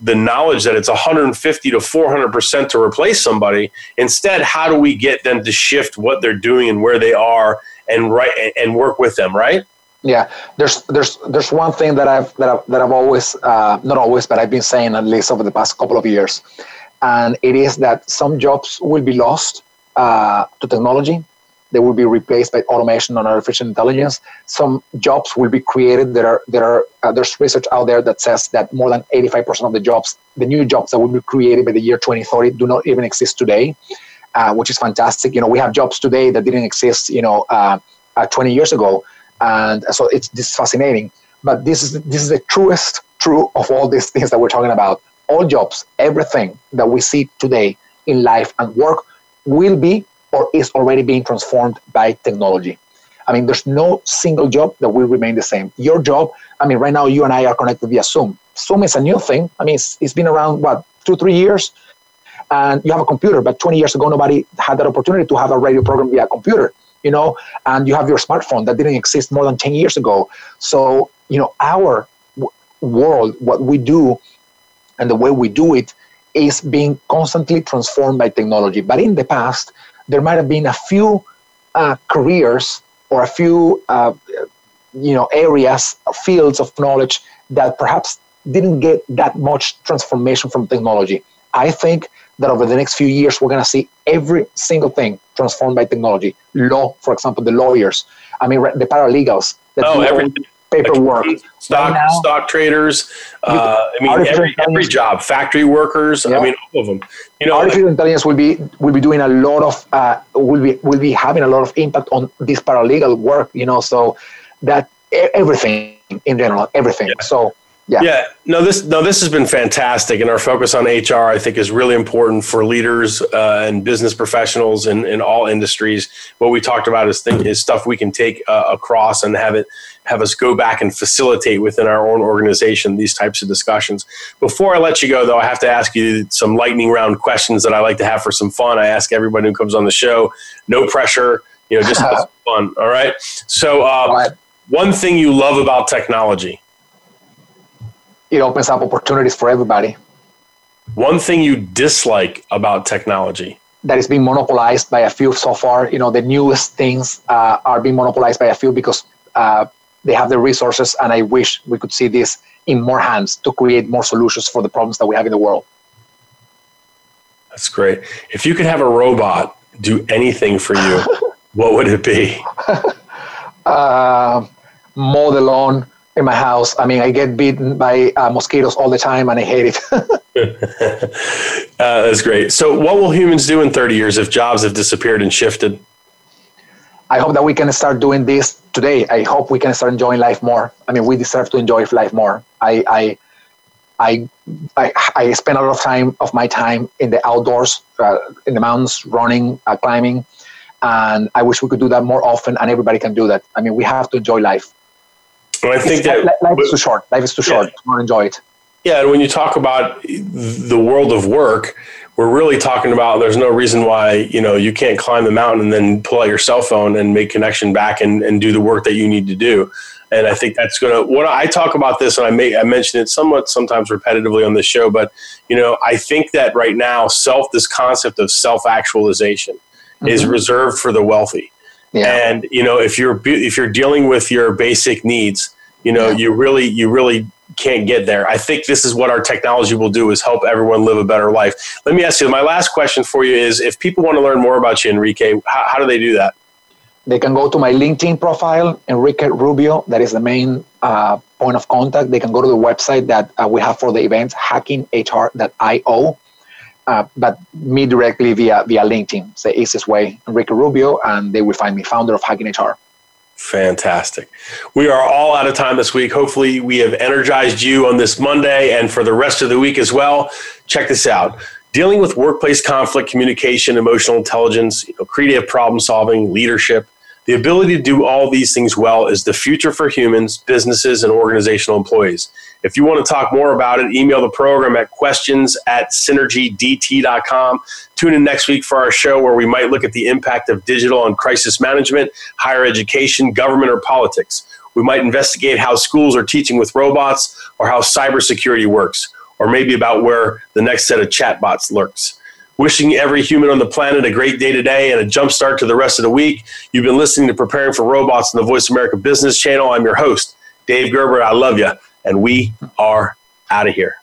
Speaker 2: the knowledge that it's 150 to 400 percent to replace somebody. Instead, how do we get them to shift what they're doing and where they are, and right and work with them, right?
Speaker 3: Yeah, there's there's there's one thing that I've that I've, that I've always uh, not always, but I've been saying at least over the past couple of years, and it is that some jobs will be lost uh, to technology they will be replaced by automation and artificial intelligence. Some jobs will be created. There are there are uh, there's research out there that says that more than 85% of the jobs, the new jobs that will be created by the year 2030, do not even exist today, uh, which is fantastic. You know, we have jobs today that didn't exist, you know, uh, uh 20 years ago, and so it's this is fascinating. But this is this is the truest true of all these things that we're talking about. All jobs, everything that we see today in life and work will be or is already being transformed by technology. I mean, there's no single job that will remain the same. Your job, I mean, right now you and I are connected via Zoom. Zoom is a new thing. I mean, it's, it's been around, what, two, three years? And you have a computer, but 20 years ago, nobody had that opportunity to have a radio program via computer, you know? And you have your smartphone that didn't exist more than 10 years ago. So, you know, our w- world, what we do and the way we do it is being constantly transformed by technology. But in the past, there might have been a few uh, careers or a few uh, you know areas fields of knowledge that perhaps didn't get that much transformation from technology. I think that over the next few years we're going to see every single thing transformed by technology. Law for example the lawyers. I mean the paralegals
Speaker 2: oh, everything paperwork. Stock right stock traders. Uh, I mean, every, every job. Factory workers. Yeah. I mean, all of them.
Speaker 3: You know, artificial intelligence will be will be doing a lot of uh, will be will be having a lot of impact on this paralegal work. You know, so that everything in general, everything. Yeah. So yeah.
Speaker 2: Yeah. No, this no, this has been fantastic, and our focus on HR, I think, is really important for leaders uh, and business professionals in, in all industries. What we talked about is thing, is stuff we can take uh, across and have it have us go back and facilitate within our own organization these types of discussions. Before I let you go, though, I have to ask you some lightning round questions that I like to have for some fun. I ask everybody who comes on the show, no pressure, you know, just <laughs> fun. All right. So, uh, all right. one thing you love about technology
Speaker 3: it opens up opportunities for everybody.
Speaker 2: One thing you dislike about technology
Speaker 3: that is being monopolized by a few so far. You know, the newest things uh, are being monopolized by a few because uh, they have the resources, and I wish we could see this in more hands to create more solutions for the problems that we have in the world.
Speaker 2: That's great. If you could have a robot do anything for you, <laughs> what would it be? <laughs>
Speaker 3: uh, mow the lawn in my house. I mean, I get bitten by uh, mosquitoes all the time, and I hate it. <laughs> <laughs>
Speaker 2: uh, that's great. So, what will humans do in 30 years if jobs have disappeared and shifted?
Speaker 3: I hope that we can start doing this today. I hope we can start enjoying life more. I mean, we deserve to enjoy life more. I, I, I, I, I spend a lot of time of my time in the outdoors, uh, in the mountains, running, uh, climbing, and I wish we could do that more often. And everybody can do that. I mean, we have to enjoy life.
Speaker 2: Well, I think
Speaker 3: that life is too short. Life is too yeah. short. to not enjoy it.
Speaker 2: Yeah, and when you talk about the world of work, we're really talking about there's no reason why you know you can't climb the mountain and then pull out your cell phone and make connection back and, and do the work that you need to do and i think that's going to what i talk about this and i may i mention it somewhat sometimes repetitively on this show but you know i think that right now self this concept of self actualization mm-hmm. is reserved for the wealthy yeah. and you know if you're if you're dealing with your basic needs you know yeah. you really you really can't get there. I think this is what our technology will do is help everyone live a better life. Let me ask you, my last question for you is if people want to learn more about you, Enrique, how, how do they do that?
Speaker 3: They can go to my LinkedIn profile, Enrique Rubio. That is the main uh, point of contact. They can go to the website that uh, we have for the events, hackinghr.io. Uh, but me directly via via LinkedIn. It's the easiest way, Enrique Rubio, and they will find me, founder of Hacking HR.
Speaker 2: Fantastic. We are all out of time this week. Hopefully, we have energized you on this Monday and for the rest of the week as well. Check this out dealing with workplace conflict, communication, emotional intelligence, you know, creative problem solving, leadership. The ability to do all these things well is the future for humans, businesses, and organizational employees. If you want to talk more about it, email the program at questions at synergydt.com. Tune in next week for our show where we might look at the impact of digital on crisis management, higher education, government, or politics. We might investigate how schools are teaching with robots or how cybersecurity works, or maybe about where the next set of chatbots lurks. Wishing every human on the planet a great day today and a jump start to the rest of the week. You've been listening to Preparing for Robots on the Voice America Business Channel. I'm your host, Dave Gerber. I love you, and we are out of here.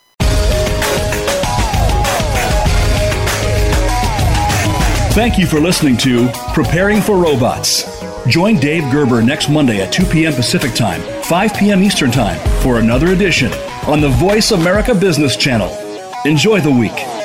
Speaker 1: Thank you for listening to Preparing for Robots. Join Dave Gerber next Monday at 2 p.m. Pacific Time, 5 p.m. Eastern Time for another edition on the Voice America Business Channel. Enjoy the week.